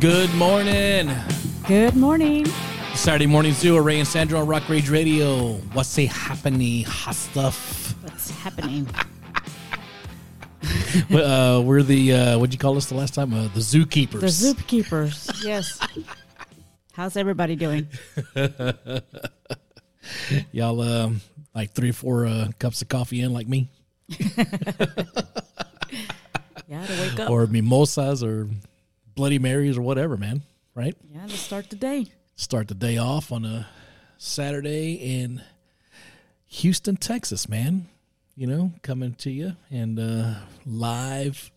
Good morning. Good morning. Saturday morning zoo, Ray and Sandra on Rock Rage Radio. What's a happening? Hot stuff. What's happening? uh, we're the uh, what'd you call us the last time? Uh, the zookeepers. The zookeepers. Yes. How's everybody doing? Y'all um, like three or four uh, cups of coffee in like me, Yeah, to wake up. or mimosas, or Bloody Marys, or whatever, man. Right? yeah, to start the day. Start the day off on a Saturday in Houston, Texas, man. You know, coming to you and uh, live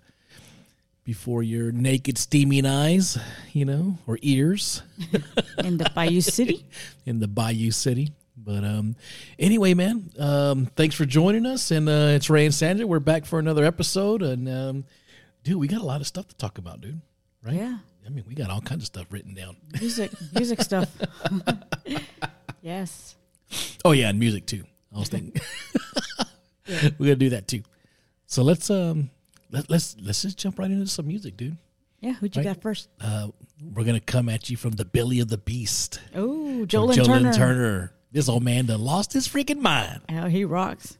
before your naked, steaming eyes, you know, or ears In the Bayou City. in the Bayou City. But um, anyway, man, um, thanks for joining us. And uh, it's Ray and Sandra. We're back for another episode. And um, dude, we got a lot of stuff to talk about, dude. Right? Yeah. I mean, we got all kinds of stuff written down. Music music stuff. yes. Oh yeah, and music too. I was thinking we're gonna do that too. So let's um let, let's let's just jump right into some music, dude. Yeah, who'd you Right. got first? Uh, we're gonna come at you from the belly of the beast, Oh, Joe Lynn Turner. Turner. This old man done lost his freaking mind. Oh, he rocks.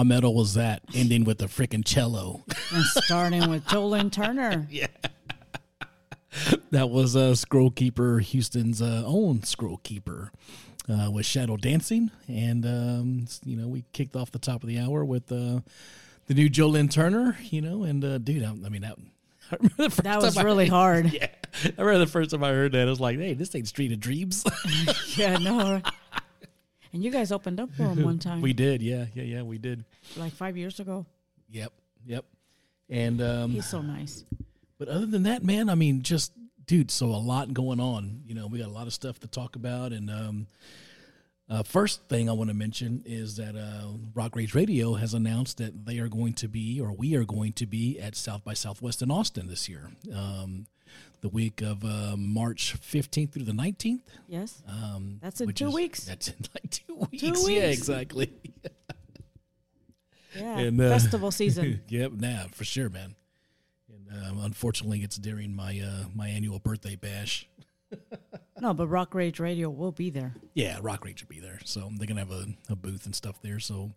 How metal was that? Ending with the freaking cello. And starting with Joe Lynn Turner. yeah. that was uh, Scroll Keeper, Houston's uh, own Scroll Keeper, uh, with Shadow Dancing, and um, you know we kicked off the top of the hour with uh, the new Joe Lynn Turner, you know, and uh, dude, I, I mean that. I the first That was time I- really hard. Yeah, I remember the first time I heard that, I was like, "Hey, this ain't Street of Dreams." Yeah, no. And you guys opened up for him one time, we did, yeah, yeah, yeah, we did. like five years ago. Yep, yep. And um, He's so nice. But other than that, man, I mean, just dude, so a lot going on. You know, we got a lot of stuff to talk about. And um, uh, first thing I want to mention is that uh, Rock Rage Radio has announced that they are going to be, or we are going to be, at South by Southwest in Austin this year, um, the week of uh, March fifteenth through the nineteenth. Yes. Um, That's in two is- weeks. That's in like two weeks. Two weeks. Yeah, exactly. Yeah. And, uh, Festival season. yep, nah, for sure, man. And um, unfortunately, it's during my uh, my annual birthday bash. No, but Rock Rage Radio will be there. Yeah, Rock Rage will be there, so they're gonna have a, a booth and stuff there. So,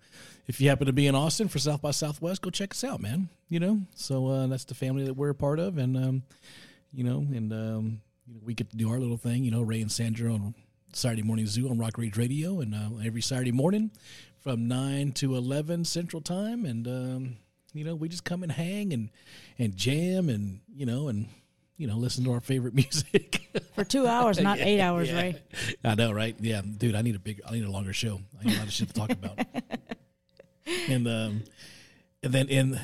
if you happen to be in Austin for South by Southwest, go check us out, man. You know, so uh, that's the family that we're a part of, and um, you know, and um, you know, we get to do our little thing. You know, Ray and Sandra on Saturday morning zoo on Rock Rage Radio, and uh, every Saturday morning from nine to eleven Central Time, and um, you know, we just come and hang and and jam, and you know, and you know, listen to our favorite music. For two hours, not eight hours, Yeah. Ray. I know, right? Yeah, dude, I need a big, I need a longer show. I need a lot of shit to talk about. and um, and then in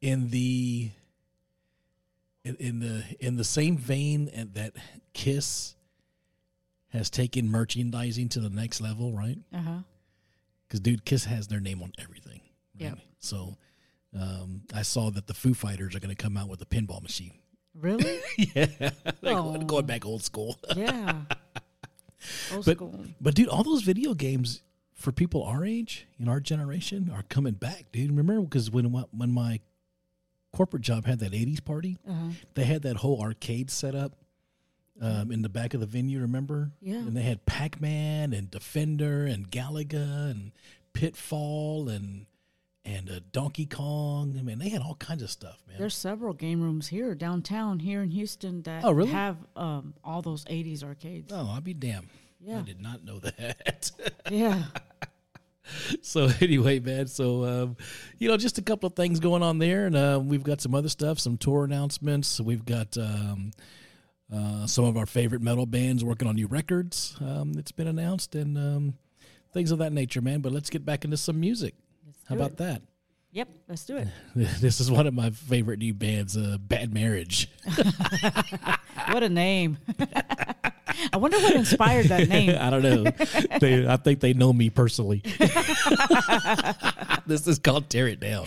in the in, in the in the same vein and that Kiss has taken merchandising to the next level, right? Uh huh. Because dude, Kiss has their name on everything. Right? Yep. So um, I saw that the Foo Fighters are going to come out with a pinball machine. Really? yeah, like Oh. going back old school. Yeah. Old But- school. But dude, all those video games for people our age in our generation are coming back, dude. Remember because when when my corporate job had that '80s party, Uh-huh. they had that whole arcade set up um, in the back of the venue. Remember? Yeah. And they had Pac Man and Defender and Galaga and Pitfall and and uh, Donkey Kong. I mean, they had all kinds of stuff, man. There's several game rooms here downtown here in Houston that Oh, really? have um, all those 80s arcades. oh, I'll be damned. Yeah. I did not know that. Yeah. so anyway, man. So um, you know, just a couple of things going on there, and uh, we've got some other stuff, some tour announcements. We've got um, uh, some of our favorite metal bands working on new records. Um, it's been announced, and um, things of that nature, man. But let's get back into some music. How about that? Yep, let's do it. This is one of my favorite new bands, uh, Bad Marriage. What a name. I wonder what inspired that name. I don't know. they, I think they know me personally. this is called Tear It Down.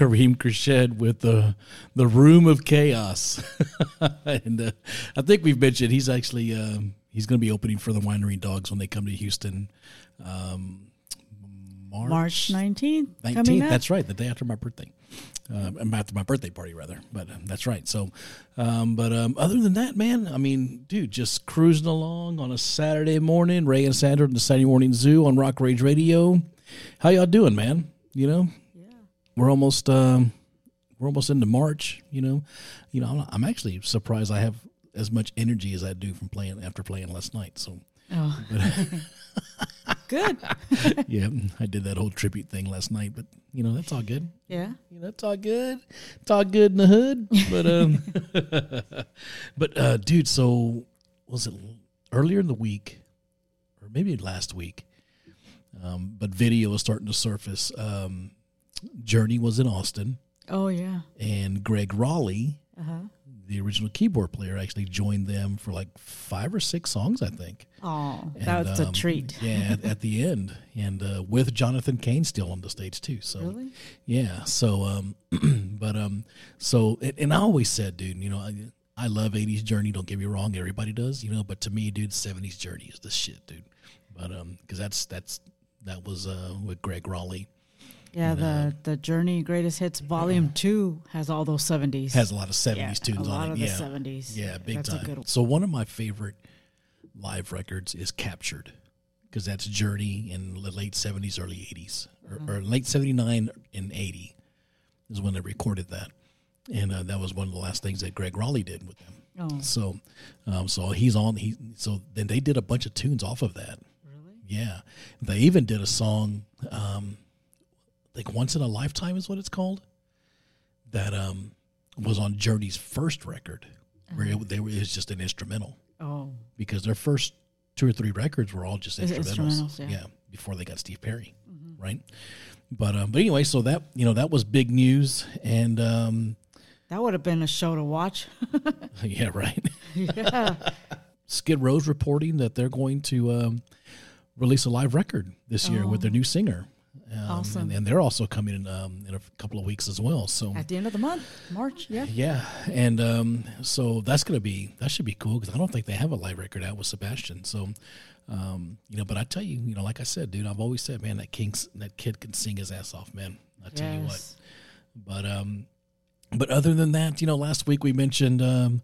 Kareem Krashed with the the Room of Chaos, and uh, I think we've mentioned he's actually um, he's going to be opening for the Winery Dogs when they come to Houston. Um, March 19th. nineteenth. That's right, the day after my birthday, uh, after my birthday party rather. But um, that's right. So, um, but um, other than that, man, I mean, dude, just cruising along on a Saturday morning. Ray and Sandra in the Saturday Morning Zoo on Rock Rage Radio. How y'all doing, man? You know. We're almost um, we're almost into March. You know, you know, I'm, I'm actually surprised I have as much energy as I do from playing after playing last night. So. Oh. Good. yeah, I did that whole tribute thing last night, but you know that's all good. Yeah. You know, it's all good. It's all good in the hood. But um, but uh, dude, so was it earlier in the week, or maybe last week? Um, but video was starting to surface. Um, Journey was in Austin, Oh yeah. and Gregg Rolie, Uh huh. the original keyboard player, actually joined them for like five or six songs, I think. Oh, that was a um, treat. yeah, at, at the end, and uh, with Jonathan Cain still on the stage too. So Really? yeah. So, um, but um, so and, and I always said, dude, you know, I, I love '80s Journey. Don't get me wrong, everybody does, you know. But to me, dude, '70s Journey is the shit, dude. But um, because that's that's that was uh with Gregg Rolie Yeah. The the Journey Greatest Hits Volume Two has all those seventies. has a lot of '70s yeah, tunes a lot on it. yeah, seventies. yeah, big That's time. One. So one of my favorite live records is Captured because that's Journey in the late '70s, early '80s, or, or late '79 and '80 is when they recorded that, and uh, that was one of the last things that Gregg Rolie did with them. Oh, So, um, so he's on. He so then they did a bunch of tunes off of that. really? Yeah, they even did a song. Um, like once in a lifetime is what it's called. That um was on Journey's first record, where it, they were it was just an instrumental Oh, because their first two or three records were all just Is instrumentals. instrumentals, yeah. Mm-hmm. before they got Steve Perry, right? But um, but anyway, so that you know that was big news, and um, that would have been a show to watch. yeah, right. yeah. Skid Row's reporting that they're going to um, release a live record this year with their new singer. Um, Awesome. And, and they're also coming in um, in a couple of weeks as well. So At the end of the month, March. Yeah. yeah, and um, so that's gonna be that should be cool because I don't think they have a live record out with Sebastian. So, um, you know, but I tell you, you know, like I said, dude, I've always said, man, that King's that kid can sing his ass off, man. I tell you what. But um, but other than that, you know, last week we mentioned um,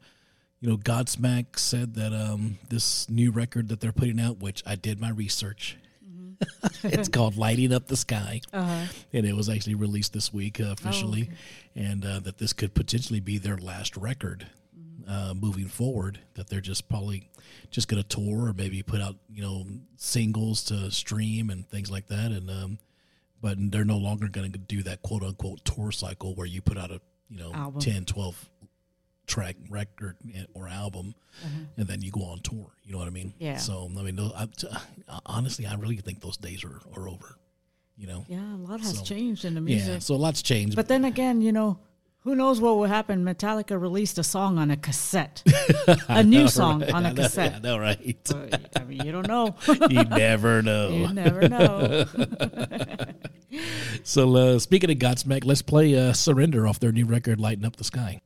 you know, Godsmack said that um this new record that they're putting out, which I did my research. it's called "Lighting Up the Sky," Uh-huh. and it was actually released this week uh, officially, and uh, that this could potentially be their last record uh, moving forward. That they're just probably just going to tour or maybe put out you know singles to stream and things like that, and um, but they're no longer going to do that quote unquote tour cycle where you put out a you know Album. 10, 12 track record or album and then you go on tour you know what i mean. Yeah. so i mean I, honestly i really think those days are, are over you know Yeah, a lot has So, changed in the music. yeah so a lot's changed But then again, you know, who knows what will happen? Metallica released a song on a cassette, a new song on a cassette. I know, right But, I mean, you don't know. you never know you never know. so uh, speaking of godsmack let's play uh, surrender off their new record lighting up the sky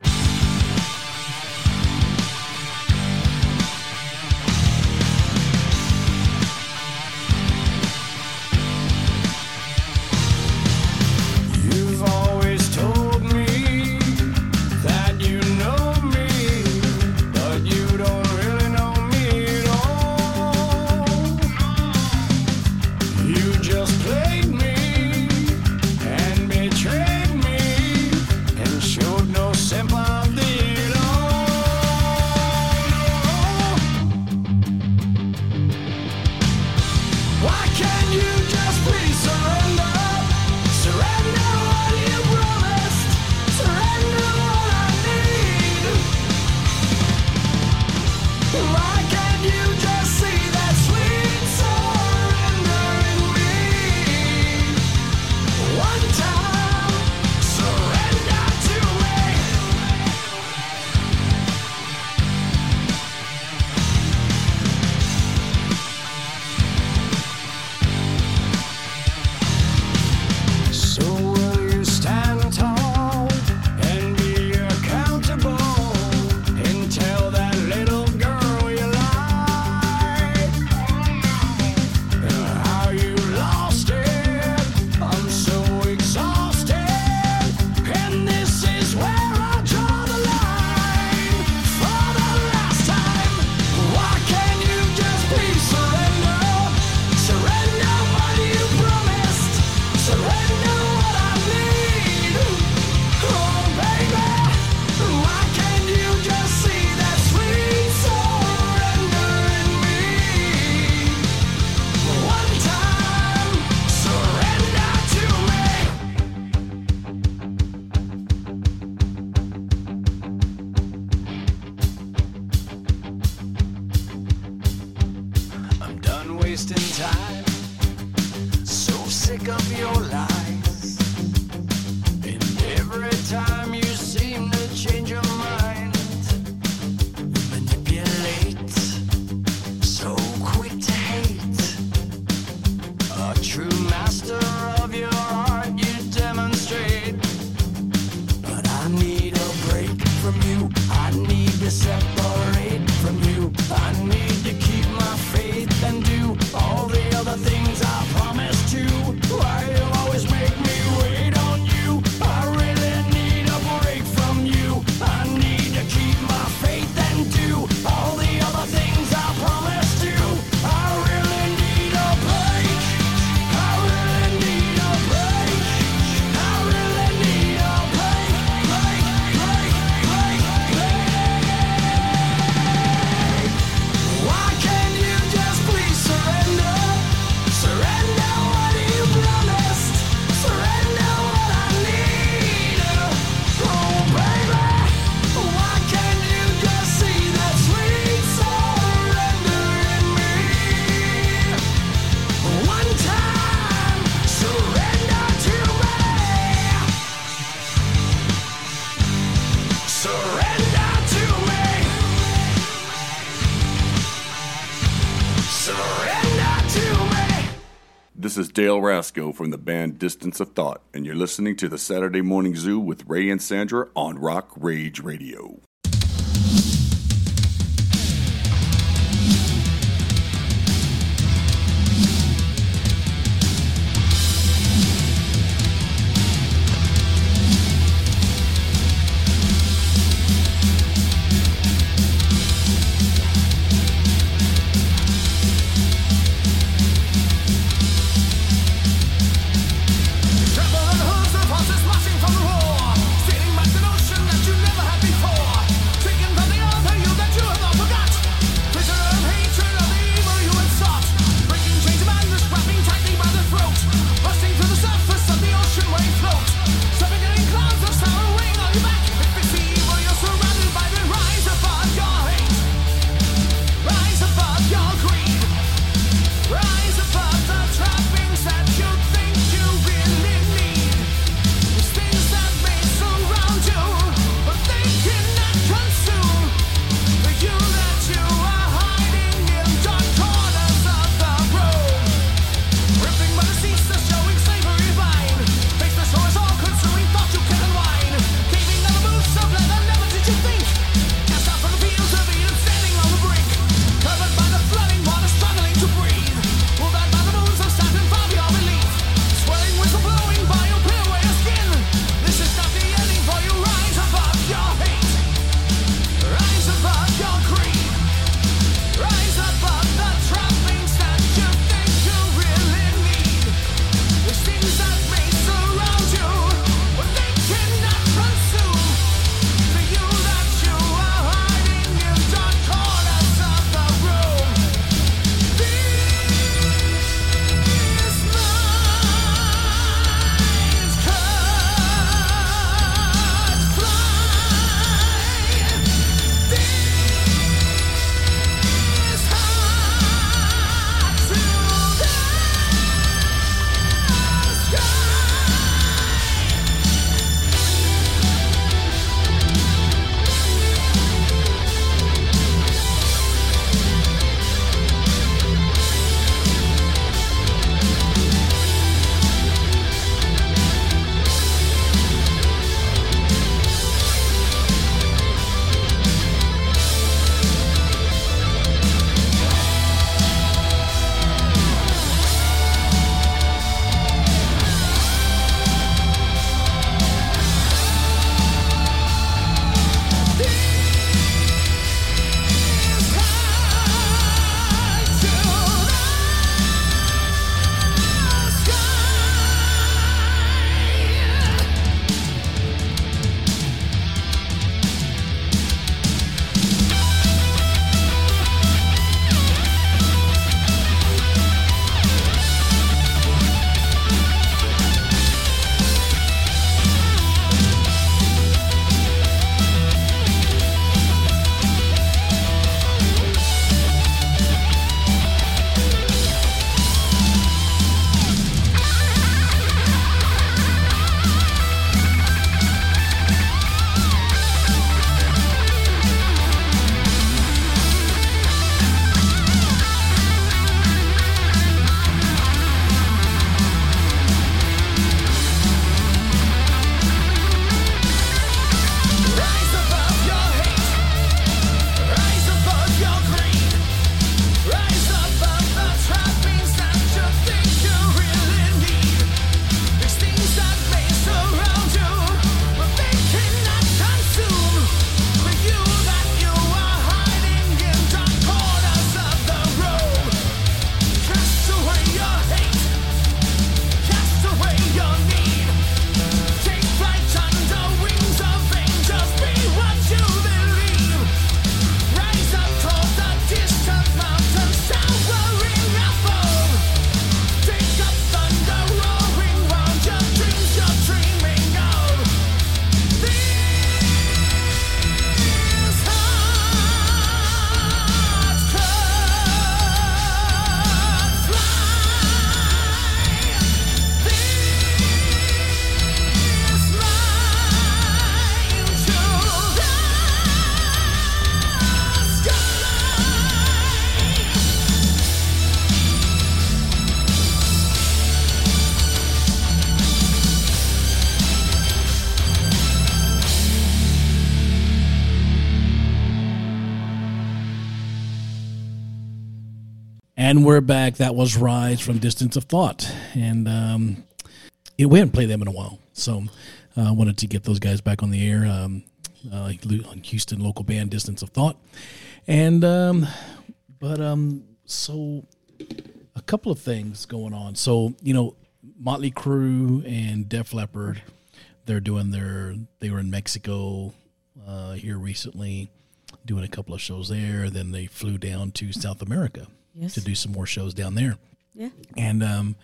is Dale Rasco from the band Distance of Thought, and you're listening to the Saturday Morning Zoo with Ray and Sandra on Rock Rage Radio. We're back. That was Rise from Distance of Thought. And um, it, we haven't played them in a while. So I uh, wanted to get those guys back on the air. Um, uh, Houston local band Distance of Thought. And, um, but, um, so a couple of things going on. So, you know, Motley Crue and Def Leppard, they're doing their, they were in Mexico uh, here recently doing a couple of shows there. Then they flew down to South America Yes. to do some more shows down there. Yeah. And um,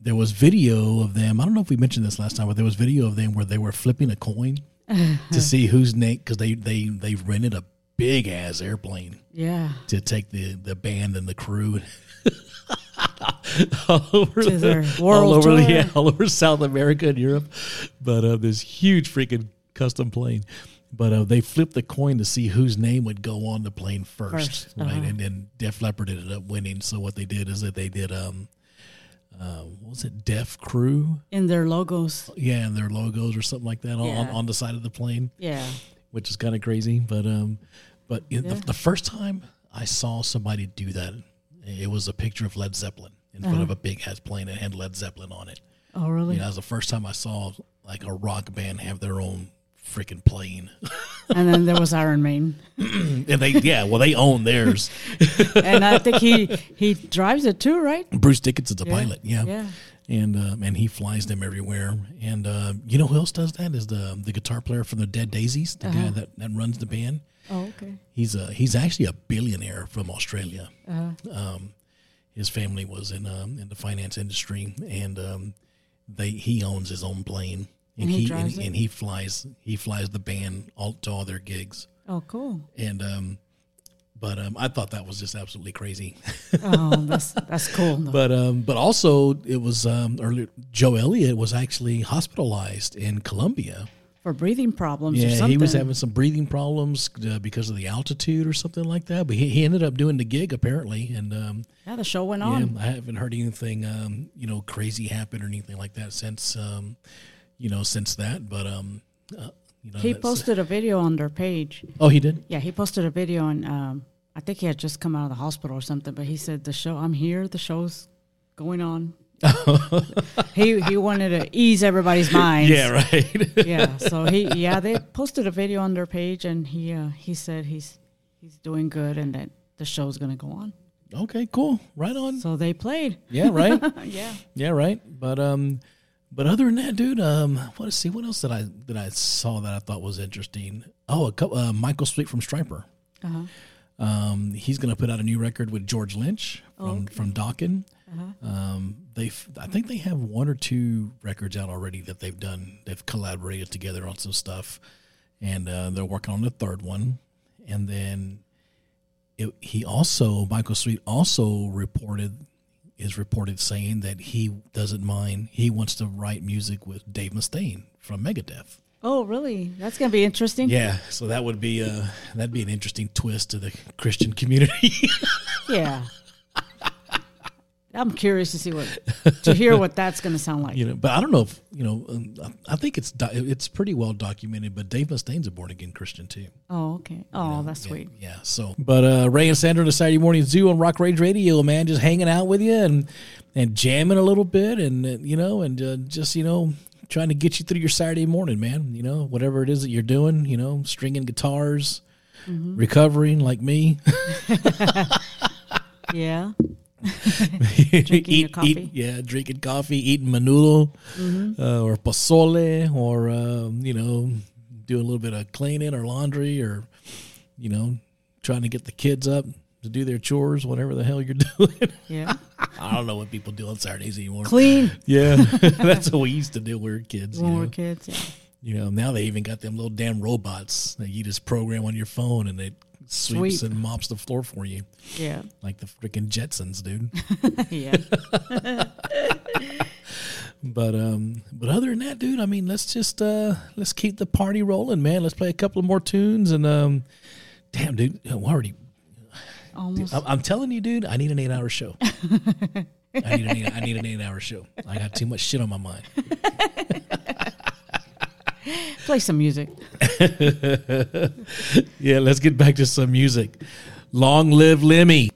there was video of them. I don't know if we mentioned this last time, but there was video of them where they were flipping a coin to see whose name because they they they rented a big ass airplane Yeah. to take the the band and the crew. all over the- all over, tour. yeah, all over South America and Europe, but uh, this huge freaking custom plane. But uh, they flipped the coin to see whose name would go on the plane first, First, right? uh-huh. And then Def Leppard ended up winning. So what they did is that they did um, uh, what was it Def Crew? In their logos. Yeah, in their logos or something like that on, on, Yeah. on the side of the plane Yeah. which is kind of crazy. But um, but Yeah. the, the first time I saw somebody do that, it was a picture of Led Zeppelin in front of a big ass plane that had Led Zeppelin on it. Oh, really? You know, that was the first time I saw like a rock band have their own freaking plane. and then there was Iron Man. and they yeah, well they own theirs. And I think he he drives it too, right? Bruce Dickinson's a Yeah. pilot, yeah. Yeah. And um, and he flies them everywhere. And uh, you know who else does that? Is the the guitar player from the Dead Daisies, the Uh-huh. guy that, that runs the band. Oh, okay. He's a he's actually a billionaire from Australia. Uh, Um, his family was in um, in the finance industry, and um, they he owns his own plane, And he and, drives and, and he flies he flies the band all to all their gigs, oh, cool. and um, but um, I thought that was just absolutely crazy. Oh, that's that's cool. though. but um, but also it was um, earlier Joe Elliott was actually hospitalized in Colombia. For breathing problems or Yeah, he was having some breathing problems uh, because of the altitude or something like that. But he, he ended up doing the gig apparently, and um, yeah, the show went yeah, on. I haven't heard anything um, you know crazy happen or anything like that since um, you know since that. But um, uh, you know, He posted a video on their page. Oh, he did. Yeah, he posted a video and um, I think he had just come out of the hospital or something. But he said the show, I'm here. The show's going on. he he wanted to ease everybody's minds. Yeah, right. yeah. So he yeah they posted a video on their page and he uh, he said he's he's doing good and that the show's gonna go on. okay, cool. Right on. So they played. Yeah, right. yeah. yeah, right. But um, but other than that, dude, um, what to see what else did I that I saw that I thought was interesting? Oh, a couple, uh, Michael Sweet from Stryper. Uh-huh. Um, he's going to put out a new record with George Lynch from Oh, okay. from Dokken. Uh-huh. Um, they I think they have one or two records out already that they've done. They've collaborated together on some stuff, and uh, they're working on the third one. And then it, he also Michael Sweet also reported is reported saying that he doesn't mind. He wants to write music with Dave Mustaine from Megadeth. Oh, really? That's gonna be interesting. Yeah, so that would be uh that'd be an interesting twist to the Christian community. Yeah. I'm curious to see what to hear what that's gonna sound like. you know, but I don't know if you know. Um, I think it's it's pretty well documented. But Dave Mustaine's a born again Christian too. Oh, okay. Oh, that's Yeah, sweet. Yeah. So, but uh, Ray and Sandra the Saturday morning zoo on Rock Rage Radio, man, just hanging out with you and and jamming a little bit, and uh, you know, and uh, just you know, trying to get you through your Saturday morning, man. You know, whatever it is that you're doing, you know, stringing guitars, Mm-hmm. recovering like me, Yeah. drinking your coffee. yeah, drinking coffee, eating menudo, Mm-hmm. uh, or pozole, or um, you know, do a little bit of cleaning or laundry, or you know, trying to get the kids up to do their chores, whatever the hell you're doing. Yeah. I don't know what people do on Saturdays anymore. Clean Yeah, that's what we used to do when we were kids. You when know? we're kids. Yeah. you know, now they even got them little damn robots that you just program on your phone and it sweeps Sweep. and mops the floor for you, Yeah. like the freaking Jetsons, dude. Yeah. But um, but other than that, dude, I mean, let's just uh, let's keep the party rolling, man. Let's play a couple of more tunes and um, damn, dude, I'm already. Almost. I'm, I'm telling you, dude, I need an eight-hour show. I need an eight, I need an eight-hour show. I got too much shit on my mind. Play some music. Yeah, let's get back to some music. Long live Lemmy.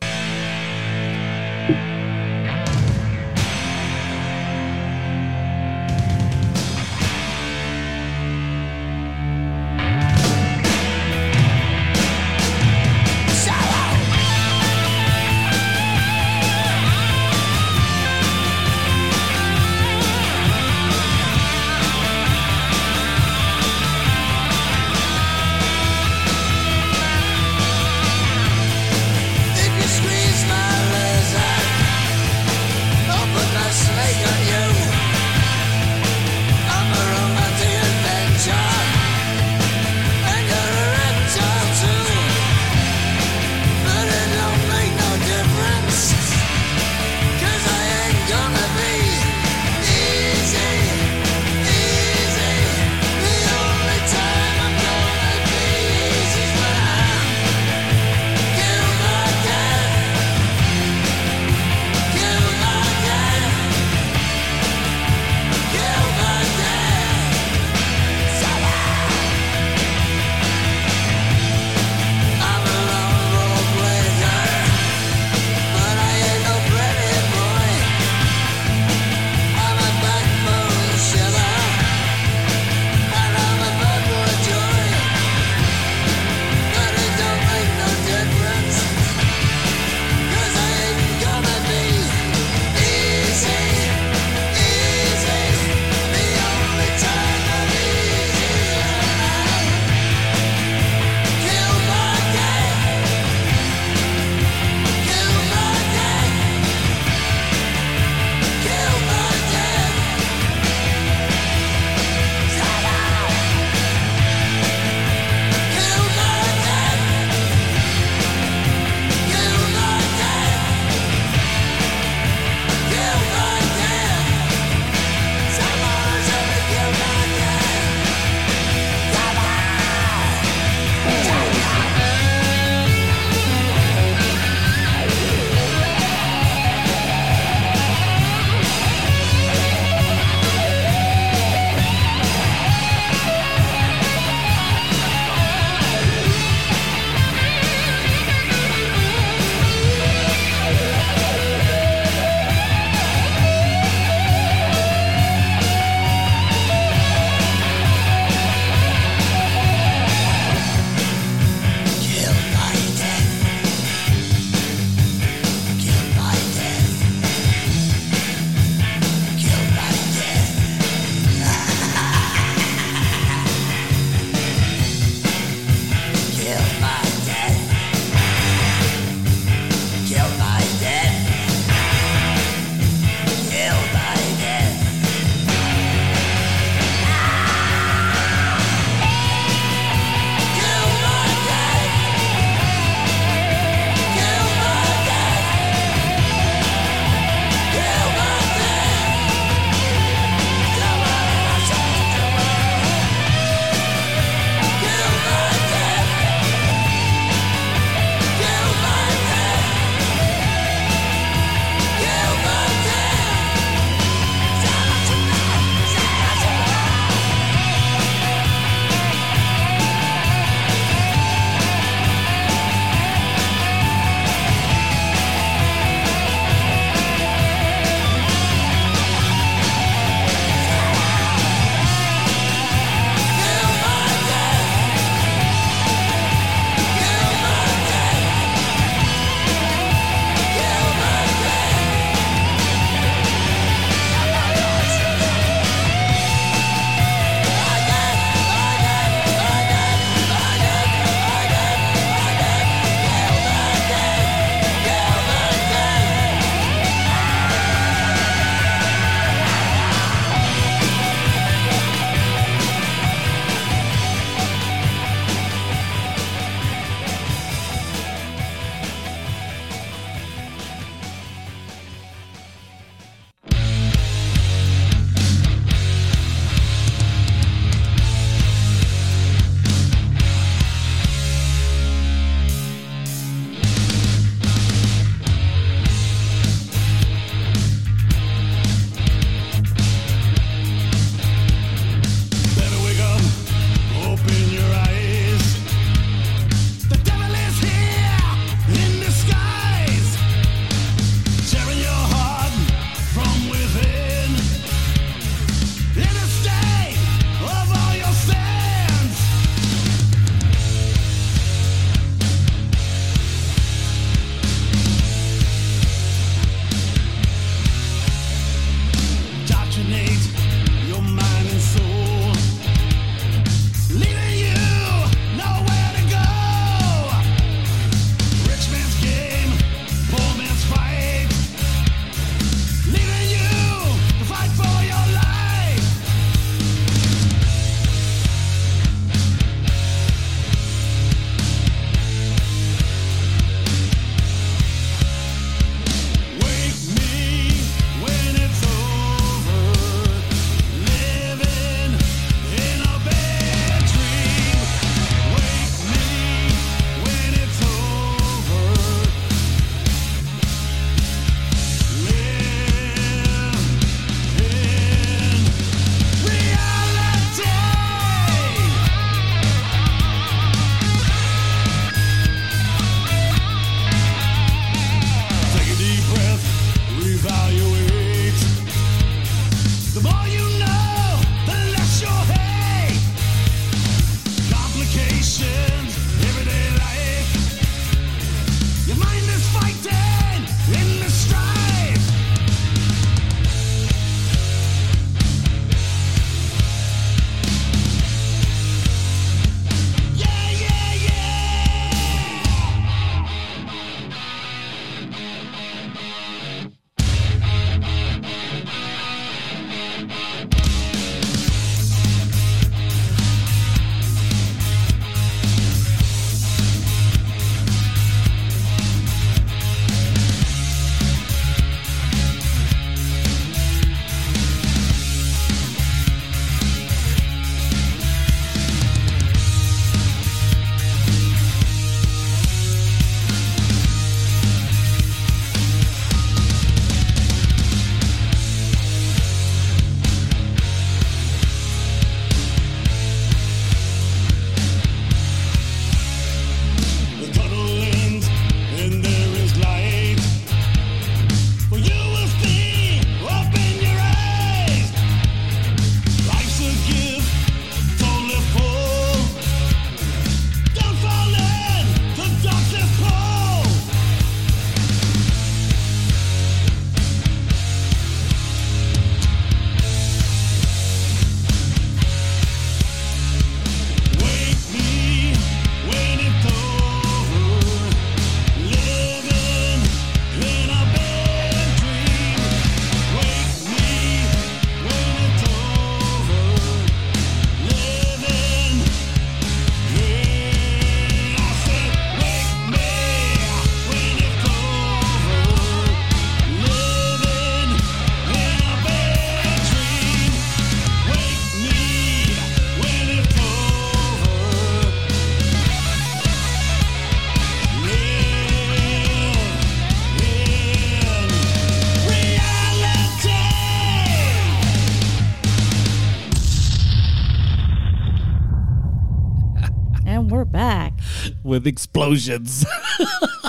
With explosions.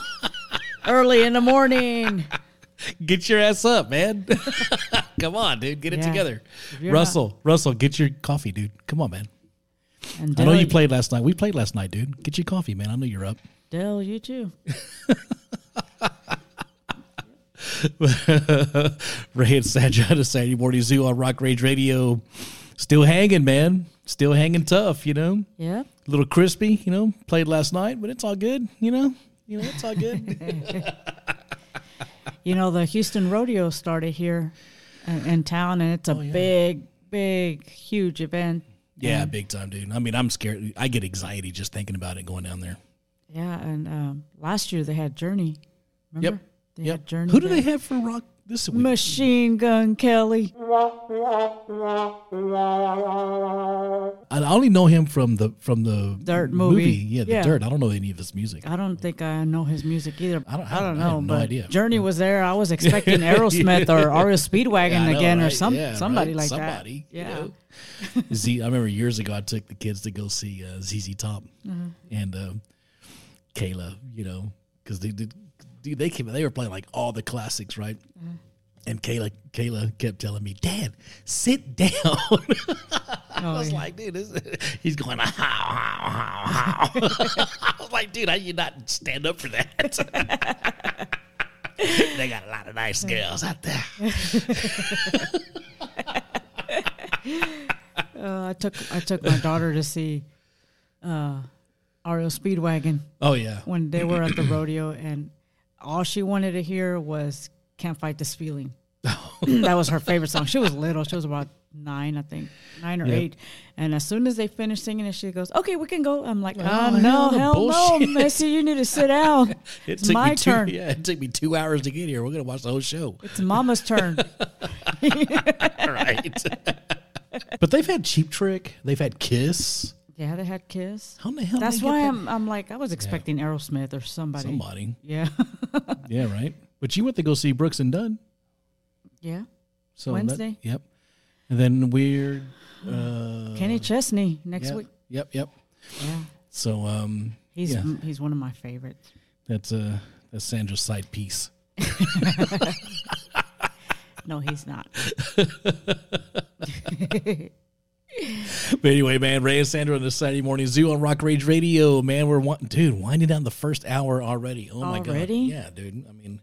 Early in the morning. get your ass up, man. Come on, dude. Get it Yeah. together. If you're Russell, Russell, get your coffee, dude. Come on, man. And I know you played last night. We played last night, dude. Get your coffee, man. I know you're up. Dale, you too. Ray and Sandra at a Saturday morning zoo on Rock Rage Radio. Still hanging, man. Still hanging tough, you know. Yeah. A little crispy, you know. Played last night, but it's all good, you know. You know, it's all good. You know, the Houston Rodeo started here in, town, and it's a Oh, yeah. big, big, huge event. yeah, big time, dude. I mean, I'm scared. I get anxiety just thinking about it going down there. Yeah, and um, last year they had Journey. Remember? Yep. They Yep. had Journey. Who do they have for rock this week? Machine Gun Kelly. I only know him from the from the Dirt movie. Yeah, the Yeah. Dirt. I don't know any of his music. I don't think I know his music either. I don't- I don't, I have know, no but idea. Journey was there. I was expecting Aerosmith or REO Speedwagon Yeah, I know, again or some somebody right? like somebody, that. you Yeah. know? Z, I remember years ago I took the kids to go see uh, ZZ Top Mm-hmm. and uh, Kayla, you know, because they did, dude, they came, they were playing like all the classics, right? Mm-hmm. And Kayla, Kayla kept telling me, "Dad, sit down." I was yeah. like, "Dude, this, he's going how how how how." I was like, "Dude, how you not stand up for that?" they got a lot of nice girls out there. Uh, I took I took my daughter to see uh, Speedwagon Oh yeah, when they were at the rodeo, and all she wanted to hear was "Can't Fight This Feeling." that was her favorite song. She was little; she was about nine, I think, nine or Yep. eight. And as soon as they finished singing it, she goes, "Okay, we can go." I'm like, Oh, "Oh, no, no, hell no, bullshit." Missy, you need to sit down. It It's my two, turn. Yeah, it took me two hours to get here. We're gonna watch the whole show. It's Mama's turn." right. but they've had Cheap Trick. They've had Kiss. Yeah, they had Kiss. How in the hell? That's they why that? I'm I'm like I was expecting Aerosmith or somebody. somebody. Yeah, Yeah, right. But you went to go see Brooks and Dunn. yeah. So that- Wednesday. yep. And then weird. Uh, Kenny Chesney next yep, week. Yep. Yep. Yeah, So um, he's Yeah. he's one of my favorites. that's uh that's Sandra's side piece. No, he's not. But anyway, man, Ray and Sandra on the Saturday morning zoo on Rock Rage Radio. Man, we're wanting, dude, winding down the first hour already. Oh my god, Already? yeah, dude. I mean,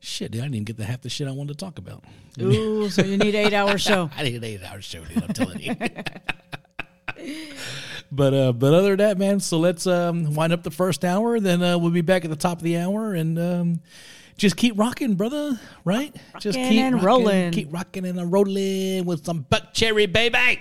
shit, dude, I didn't even get the half the shit I wanted to talk about. Ooh, so you need eight hour show. I need an eight hour show, dude. I'm telling you. but uh, but other than that, man. So let's um, wind up the first hour. Then uh, we'll be back at the top of the hour and. Um, just keep rocking, brother. Right? just keep and rocking, rolling. Keep rocking and rolling with some Buckcherry, baby.